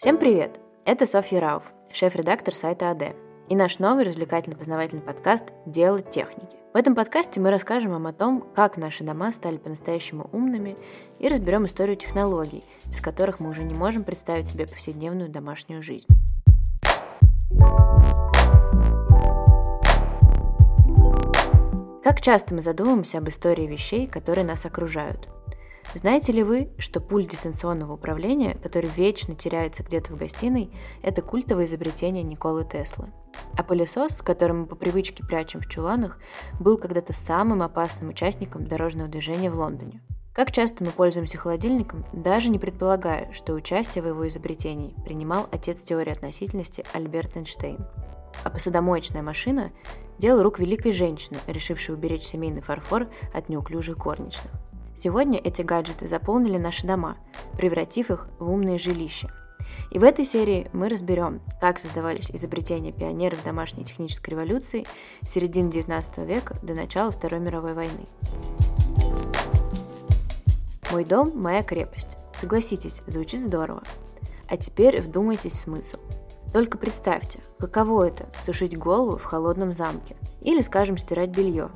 Всем привет! Это Софья Рауф, шеф-редактор сайта АД, и наш новый развлекательно-познавательный подкаст «Дело техники». В этом подкасте мы расскажем вам о том, как наши дома стали по-настоящему умными и разберем историю технологий, без которых мы уже не можем представить себе повседневную домашнюю жизнь. Как часто мы задумываемся об истории вещей, которые нас окружают? Знаете ли вы, что пульт дистанционного управления, который вечно теряется где-то в гостиной, это культовое изобретение Николы Теслы? А пылесос, который мы по привычке прячем в чуланах, был когда-то самым опасным участником дорожного движения в Лондоне. Как часто мы пользуемся холодильником, даже не предполагая, что участие в его изобретении принимал отец теории относительности Альберт Эйнштейн. А посудомоечная машина Дело рук великой женщины, решившей уберечь семейный фарфор от неуклюжих горничных. Сегодня эти гаджеты заполнили наши дома, превратив их в умные жилища. И в этой серии мы разберем, как создавались изобретения пионеров домашней технической революции с середины XIX века до начала Второй мировой войны. Мой дом – моя крепость. Согласитесь, звучит здорово. А теперь вдумайтесь в смысл – только представьте, каково это – сушить голову в холодном замке. Или, скажем, стирать белье.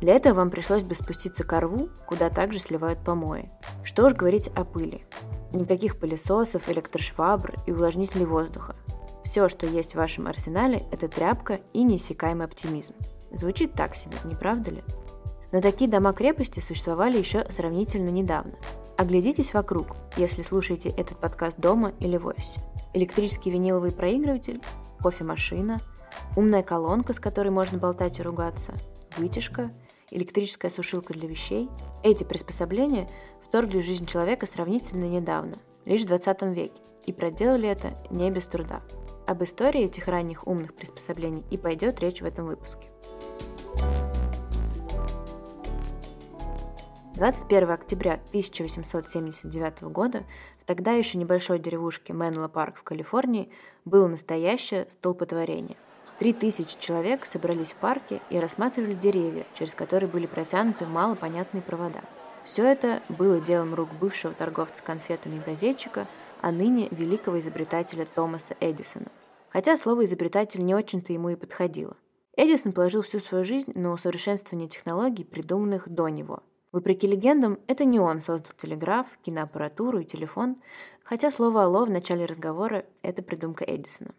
Для этого вам пришлось бы спуститься к рву, куда также сливают помои. Что уж говорить о пыли. Никаких пылесосов, электрошвабр и увлажнителей воздуха. Все, что есть в вашем арсенале, это тряпка и неиссякаемый оптимизм. Звучит так себе, не правда ли? Но такие дома-крепости существовали еще сравнительно недавно. Оглядитесь вокруг, если слушаете этот подкаст дома или в офисе электрический виниловый проигрыватель, кофемашина, умная колонка, с которой можно болтать и ругаться, вытяжка, электрическая сушилка для вещей. Эти приспособления вторгли в жизнь человека сравнительно недавно, лишь в 20 веке, и проделали это не без труда. Об истории этих ранних умных приспособлений и пойдет речь в этом выпуске. 21 октября 1879 года в тогда еще небольшой деревушке Менло Парк в Калифорнии было настоящее столпотворение. Три тысячи человек собрались в парке и рассматривали деревья, через которые были протянуты малопонятные провода. Все это было делом рук бывшего торговца конфетами и газетчика, а ныне великого изобретателя Томаса Эдисона. Хотя слово «изобретатель» не очень-то ему и подходило. Эдисон положил всю свою жизнь на усовершенствование технологий, придуманных до него – Вопреки легендам, это не он создал телеграф, киноаппаратуру и телефон, хотя слово «алло» в начале разговора – это придумка Эдисона.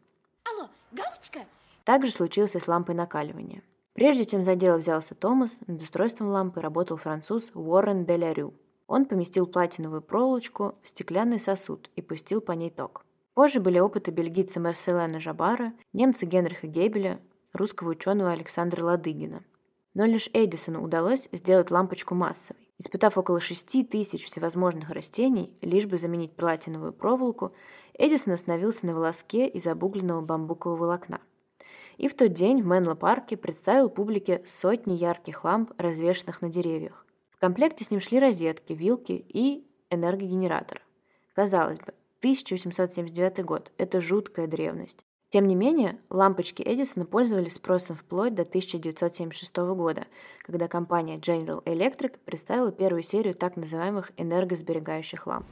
Также случилось и с лампой накаливания. Прежде чем за дело взялся Томас, над устройством лампы работал француз Уоррен Делярю. Он поместил платиновую проволочку в стеклянный сосуд и пустил по ней ток. Позже были опыты бельгийца Марселена Жабара, немца Генриха Гебеля, русского ученого Александра Ладыгина – но лишь Эдисону удалось сделать лампочку массовой. Испытав около 6 тысяч всевозможных растений, лишь бы заменить платиновую проволоку, Эдисон остановился на волоске из обугленного бамбукового волокна. И в тот день в Менло-парке представил публике сотни ярких ламп, развешанных на деревьях. В комплекте с ним шли розетки, вилки и энергогенератор. Казалось бы, 1879 год – это жуткая древность. Тем не менее, лампочки Эдисона пользовались спросом вплоть до 1976 года, когда компания General Electric представила первую серию так называемых энергосберегающих ламп.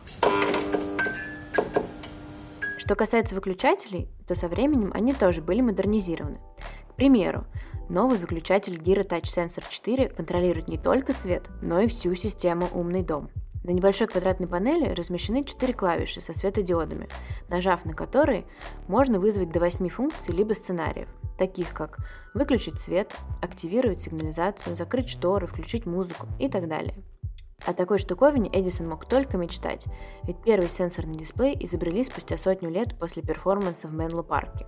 Что касается выключателей, то со временем они тоже были модернизированы. К примеру, новый выключатель Gira Touch Sensor 4 контролирует не только свет, но и всю систему «Умный дом». На небольшой квадратной панели размещены четыре клавиши со светодиодами, нажав на которые можно вызвать до 8 функций либо сценариев, таких как выключить свет, активировать сигнализацию, закрыть шторы, включить музыку и так далее. О такой штуковине Эдисон мог только мечтать, ведь первый сенсорный дисплей изобрели спустя сотню лет после перформанса в Менло парке.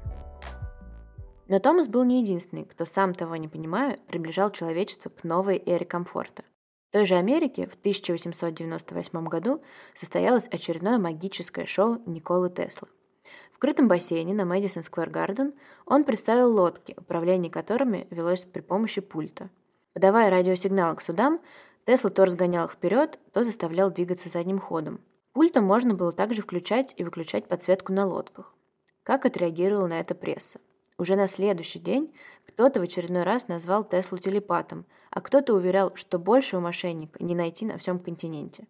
Но Томас был не единственный, кто, сам того не понимая, приближал человечество к новой эре комфорта. В той же Америке в 1898 году состоялось очередное магическое шоу Николы Теслы. В крытом бассейне на Мэдисон Сквер Гарден он представил лодки, управление которыми велось при помощи пульта. Подавая радиосигнал к судам, Тесла то разгонял их вперед, то заставлял двигаться задним ходом. Пультом можно было также включать и выключать подсветку на лодках. Как отреагировала на это пресса? Уже на следующий день кто-то в очередной раз назвал Теслу телепатом, а кто-то уверял, что больше у мошенника не найти на всем континенте.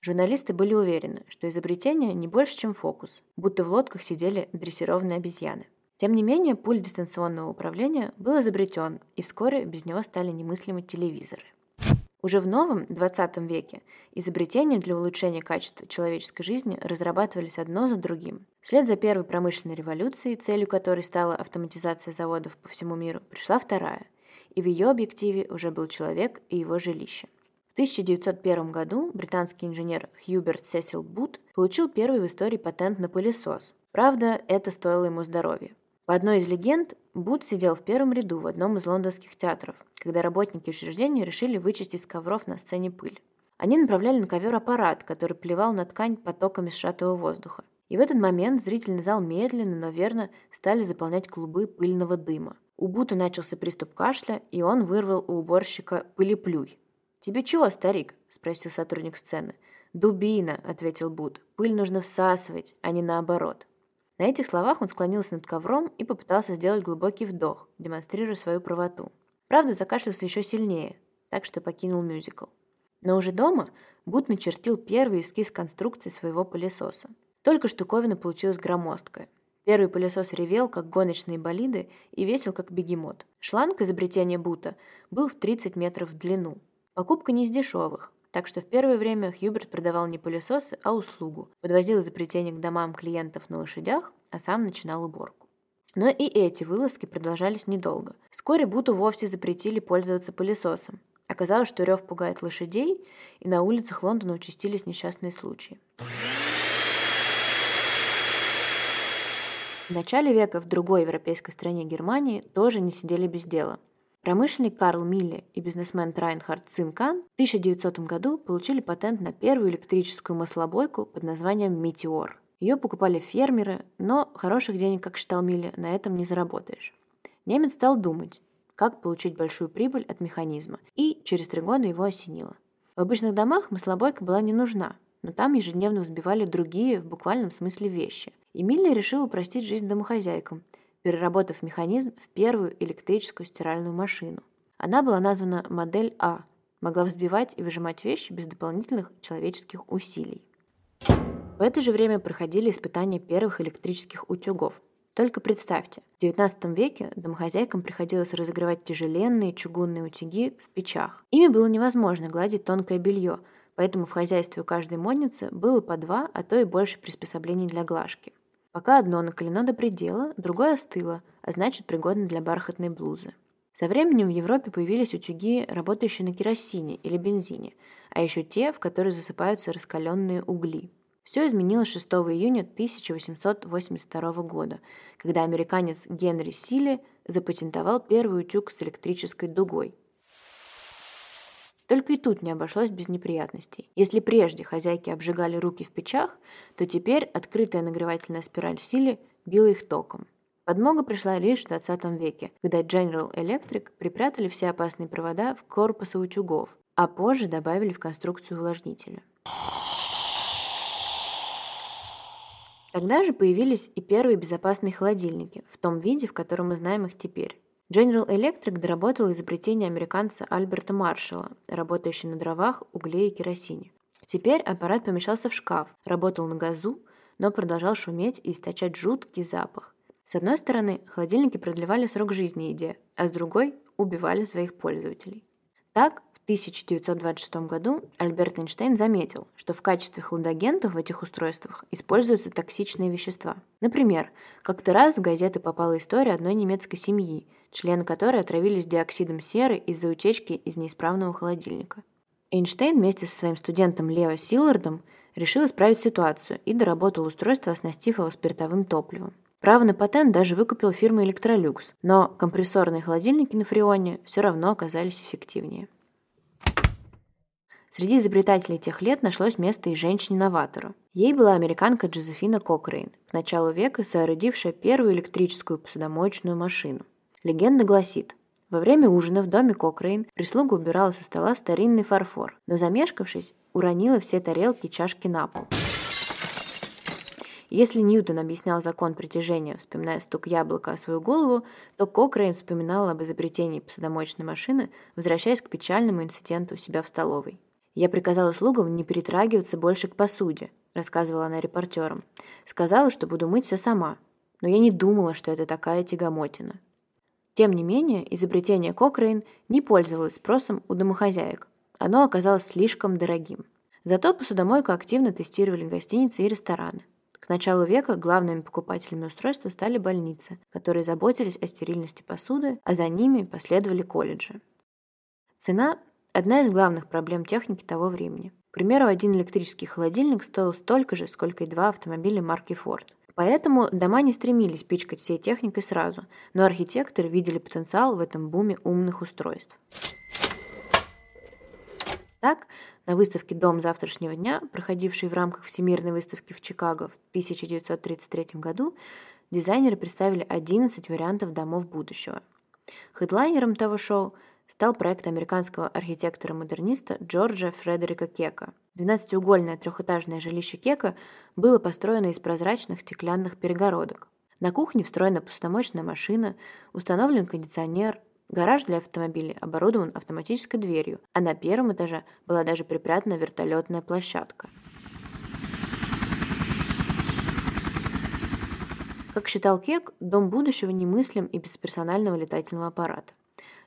Журналисты были уверены, что изобретение не больше, чем фокус, будто в лодках сидели дрессированные обезьяны. Тем не менее, пульт дистанционного управления был изобретен, и вскоре без него стали немыслимы телевизоры. Уже в новом 20 веке изобретения для улучшения качества человеческой жизни разрабатывались одно за другим. Вслед за первой промышленной революцией, целью которой стала автоматизация заводов по всему миру, пришла вторая, и в ее объективе уже был человек и его жилище. В 1901 году британский инженер Хьюберт Сесил Бут получил первый в истории патент на пылесос. Правда, это стоило ему здоровья. По одной из легенд, Бут сидел в первом ряду в одном из лондонских театров, когда работники учреждения решили вычистить с ковров на сцене пыль. Они направляли на ковер аппарат, который плевал на ткань потоками сжатого воздуха. И в этот момент зрительный зал медленно, но верно стали заполнять клубы пыльного дыма. У Бута начался приступ кашля, и он вырвал у уборщика пылеплюй. «Тебе чего, старик?» – спросил сотрудник сцены. «Дубина», – ответил Бут. «Пыль нужно всасывать, а не наоборот». На этих словах он склонился над ковром и попытался сделать глубокий вдох, демонстрируя свою правоту. Правда, закашлялся еще сильнее, так что покинул мюзикл. Но уже дома Бут начертил первый эскиз конструкции своего пылесоса. Только штуковина получилась громоздкая. Первый пылесос ревел, как гоночные болиды, и весил, как бегемот. Шланг изобретения Бута был в 30 метров в длину. Покупка не из дешевых. Так что в первое время Хьюберт продавал не пылесосы, а услугу. Подвозил изобретение к домам клиентов на лошадях, а сам начинал уборку. Но и эти вылазки продолжались недолго. Вскоре Буту вовсе запретили пользоваться пылесосом. Оказалось, что рев пугает лошадей, и на улицах Лондона участились несчастные случаи. В начале века в другой европейской стране Германии тоже не сидели без дела – Промышленник Карл Милле и бизнесмен Райнхард Цинкан в 1900 году получили патент на первую электрическую маслобойку под названием «Метеор». Ее покупали фермеры, но хороших денег, как считал Милле, на этом не заработаешь. Немец стал думать, как получить большую прибыль от механизма, и через три года его осенило. В обычных домах маслобойка была не нужна, но там ежедневно взбивали другие в буквальном смысле вещи. И Милле решил упростить жизнь домохозяйкам – переработав механизм в первую электрическую стиральную машину. Она была названа модель А, могла взбивать и выжимать вещи без дополнительных человеческих усилий. В это же время проходили испытания первых электрических утюгов. Только представьте, в XIX веке домохозяйкам приходилось разогревать тяжеленные чугунные утюги в печах. Ими было невозможно гладить тонкое белье, поэтому в хозяйстве у каждой модницы было по два, а то и больше приспособлений для глажки. Пока одно накалено до предела, другое остыло, а значит пригодно для бархатной блузы. Со временем в Европе появились утюги, работающие на керосине или бензине, а еще те, в которые засыпаются раскаленные угли. Все изменилось 6 июня 1882 года, когда американец Генри Силли запатентовал первый утюг с электрической дугой, только и тут не обошлось без неприятностей. Если прежде хозяйки обжигали руки в печах, то теперь открытая нагревательная спираль силы била их током. Подмога пришла лишь в 20 веке, когда General Electric припрятали все опасные провода в корпусы утюгов, а позже добавили в конструкцию увлажнителя. Тогда же появились и первые безопасные холодильники, в том виде, в котором мы знаем их теперь. General Electric доработал изобретение американца Альберта Маршалла, работающего на дровах, угле и керосине. Теперь аппарат помещался в шкаф, работал на газу, но продолжал шуметь и источать жуткий запах. С одной стороны, холодильники продлевали срок жизни еде, а с другой – убивали своих пользователей. Так, в 1926 году Альберт Эйнштейн заметил, что в качестве хладагентов в этих устройствах используются токсичные вещества. Например, как-то раз в газеты попала история одной немецкой семьи – члены которой отравились диоксидом серы из-за утечки из неисправного холодильника. Эйнштейн вместе со своим студентом Лео Силлардом решил исправить ситуацию и доработал устройство, оснастив его спиртовым топливом. Право на патент даже выкупил фирма Electrolux, но компрессорные холодильники на Фреоне все равно оказались эффективнее. Среди изобретателей тех лет нашлось место и женщине-новатору. Ей была американка Джозефина Кокрейн, к началу века соорудившая первую электрическую посудомоечную машину. Легенда гласит, во время ужина в доме Кокрейн прислуга убирала со стола старинный фарфор, но замешкавшись, уронила все тарелки и чашки на пол. Если Ньютон объяснял закон притяжения, вспоминая стук яблока о свою голову, то Кокрейн вспоминал об изобретении посудомоечной машины, возвращаясь к печальному инциденту у себя в столовой. «Я приказала слугам не притрагиваться больше к посуде», — рассказывала она репортерам. «Сказала, что буду мыть все сама, но я не думала, что это такая тягомотина». Тем не менее, изобретение Кокрейн не пользовалось спросом у домохозяек. Оно оказалось слишком дорогим. Зато посудомойку активно тестировали гостиницы и рестораны. К началу века главными покупателями устройства стали больницы, которые заботились о стерильности посуды, а за ними последовали колледжи. Цена – одна из главных проблем техники того времени. К примеру, один электрический холодильник стоил столько же, сколько и два автомобиля марки Ford. Поэтому дома не стремились пичкать всей техникой сразу, но архитекторы видели потенциал в этом буме умных устройств. Так, на выставке «Дом завтрашнего дня», проходившей в рамках Всемирной выставки в Чикаго в 1933 году, дизайнеры представили 11 вариантов домов будущего. Хедлайнером того шоу – стал проект американского архитектора-модерниста Джорджа Фредерика Кека. Двенадцатиугольное трехэтажное жилище Кека было построено из прозрачных стеклянных перегородок. На кухне встроена посудомоечная машина, установлен кондиционер, гараж для автомобилей оборудован автоматической дверью, а на первом этаже была даже припрятана вертолетная площадка. Как считал Кек, дом будущего немыслим и без персонального летательного аппарата.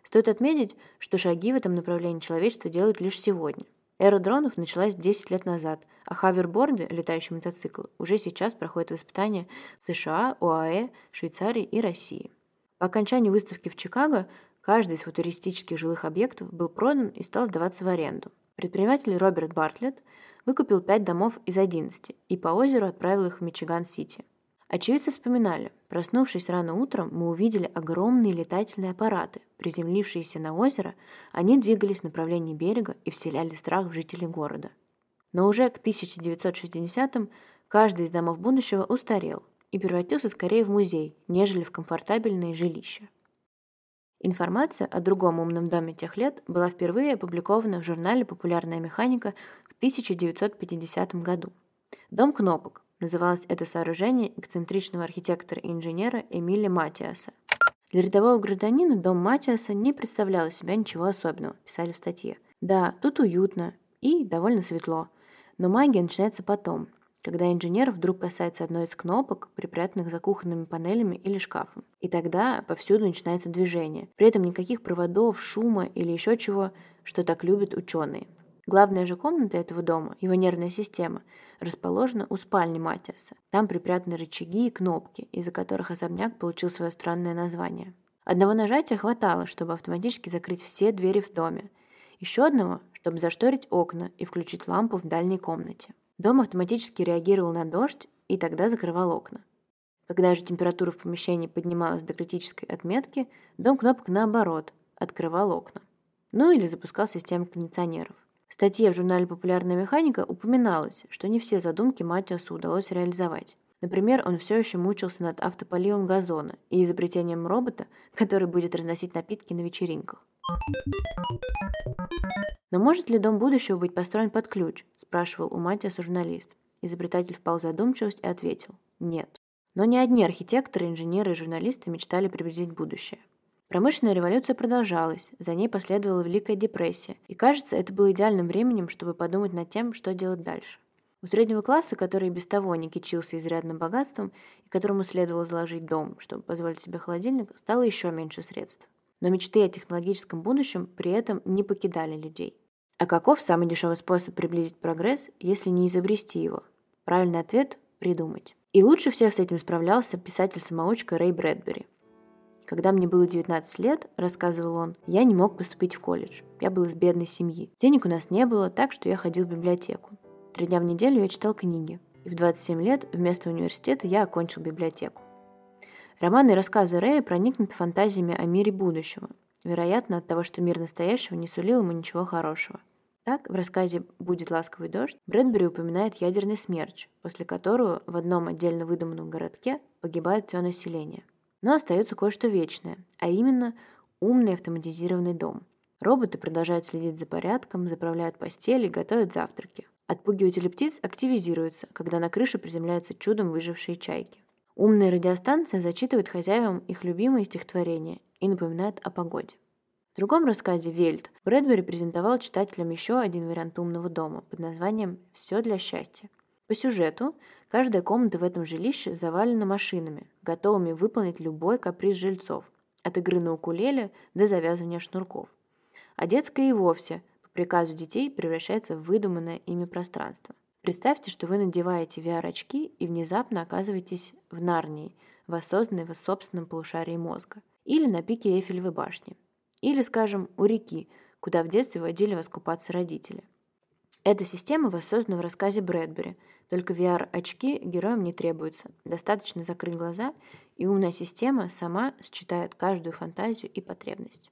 Стоит отметить, что шаги в этом направлении человечество делает лишь сегодня. Эра дронов началась 10 лет назад, а хаверборды, летающие мотоциклы, уже сейчас проходят испытания в США, ОАЭ, Швейцарии и России. По окончании выставки в Чикаго каждый из футуристических жилых объектов был продан и стал сдаваться в аренду. Предприниматель Роберт Бартлетт выкупил 5 домов из 11 и по озеру отправил их в Мичиган-Сити – Очевидцы вспоминали, проснувшись рано утром, мы увидели огромные летательные аппараты. Приземлившиеся на озеро, они двигались в направлении берега и вселяли страх в жителей города. Но уже к 1960-м каждый из домов будущего устарел и превратился скорее в музей, нежели в комфортабельные жилища. Информация о другом умном доме тех лет была впервые опубликована в журнале «Популярная механика» в 1950 году. Дом кнопок Называлось это сооружение эксцентричного архитектора и инженера Эмиля Матиаса. Для рядового гражданина дом Матиаса не представлял из себя ничего особенного, писали в статье. Да, тут уютно и довольно светло, но магия начинается потом, когда инженер вдруг касается одной из кнопок, припрятанных за кухонными панелями или шкафом. И тогда повсюду начинается движение. При этом никаких проводов, шума или еще чего, что так любят ученые. Главная же комната этого дома, его нервная система, расположена у спальни Матиаса. Там припрятаны рычаги и кнопки, из-за которых особняк получил свое странное название. Одного нажатия хватало, чтобы автоматически закрыть все двери в доме. Еще одного, чтобы зашторить окна и включить лампу в дальней комнате. Дом автоматически реагировал на дождь и тогда закрывал окна. Когда же температура в помещении поднималась до критической отметки, дом кнопок наоборот открывал окна. Ну или запускал систему кондиционеров. В статье в журнале «Популярная механика» упоминалось, что не все задумки Матиасу удалось реализовать. Например, он все еще мучился над автополивом газона и изобретением робота, который будет разносить напитки на вечеринках. «Но может ли дом будущего быть построен под ключ?» – спрашивал у Матиаса журналист. Изобретатель впал в задумчивость и ответил – нет. Но не одни архитекторы, инженеры и журналисты мечтали приблизить будущее. Промышленная революция продолжалась, за ней последовала Великая депрессия, и кажется, это было идеальным временем, чтобы подумать над тем, что делать дальше. У среднего класса, который без того не кичился изрядным богатством и которому следовало заложить дом, чтобы позволить себе холодильник, стало еще меньше средств. Но мечты о технологическом будущем при этом не покидали людей. А каков самый дешевый способ приблизить прогресс, если не изобрести его? Правильный ответ – придумать. И лучше всех с этим справлялся писатель-самоучка Рэй Брэдбери – когда мне было 19 лет, рассказывал он, я не мог поступить в колледж. Я был из бедной семьи. Денег у нас не было, так что я ходил в библиотеку. Три дня в неделю я читал книги. И в 27 лет вместо университета я окончил библиотеку. Романы и рассказы Рэя проникнуты фантазиями о мире будущего, вероятно, от того, что мир настоящего не сулил ему ничего хорошего. Так, в рассказе «Будет ласковый дождь» Брэдбери упоминает ядерный смерч, после которого в одном отдельно выдуманном городке погибает все население – но остается кое-что вечное, а именно умный автоматизированный дом. Роботы продолжают следить за порядком, заправляют постели, готовят завтраки. Отпугиватели птиц активизируются, когда на крышу приземляются чудом выжившие чайки. Умная радиостанция зачитывает хозяевам их любимые стихотворения и напоминает о погоде. В другом рассказе «Вельт» Брэдбери презентовал читателям еще один вариант умного дома под названием «Все для счастья». По сюжету, каждая комната в этом жилище завалена машинами, готовыми выполнить любой каприз жильцов, от игры на укулеле до завязывания шнурков. А детская и вовсе по приказу детей превращается в выдуманное ими пространство. Представьте, что вы надеваете VR-очки и внезапно оказываетесь в Нарнии, воссозданной в собственном полушарии мозга, или на пике Эйфелевой башни – или, скажем, у реки, куда в детстве водили вас купаться родители. Эта система воссоздана в рассказе Брэдбери, только VR-очки героям не требуются. Достаточно закрыть глаза, и умная система сама считает каждую фантазию и потребность.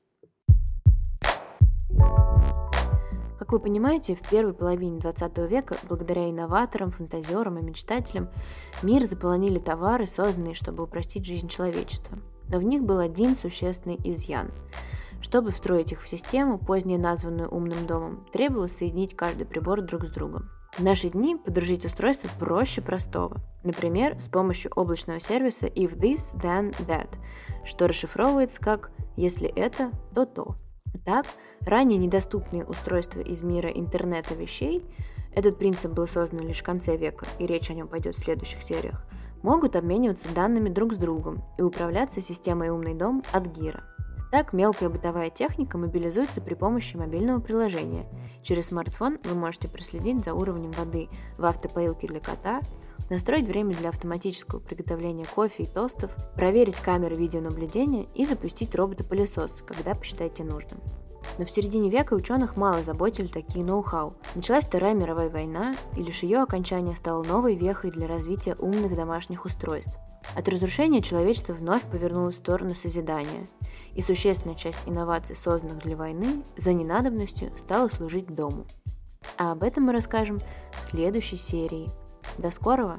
Как вы понимаете, в первой половине 20 века, благодаря инноваторам, фантазерам и мечтателям, мир заполонили товары, созданные, чтобы упростить жизнь человечества. Но в них был один существенный изъян – чтобы встроить их в систему, позднее названную умным домом, требовалось соединить каждый прибор друг с другом. В наши дни подружить устройство проще простого. Например, с помощью облачного сервиса if this, then that, что расшифровывается как «если это, то то». Так, ранее недоступные устройства из мира интернета вещей, этот принцип был создан лишь в конце века, и речь о нем пойдет в следующих сериях, могут обмениваться данными друг с другом и управляться системой «Умный дом» от Гира – так, мелкая бытовая техника мобилизуется при помощи мобильного приложения. Через смартфон вы можете проследить за уровнем воды в автопоилке для кота, настроить время для автоматического приготовления кофе и тостов, проверить камеры видеонаблюдения и запустить робота-пылесос, когда посчитаете нужным. Но в середине века ученых мало заботили такие ноу-хау. Началась Вторая мировая война, и лишь ее окончание стало новой вехой для развития умных домашних устройств. От разрушения человечество вновь повернулось в сторону созидания, и существенная часть инноваций, созданных для войны, за ненадобностью стала служить дому. А об этом мы расскажем в следующей серии. До скорого!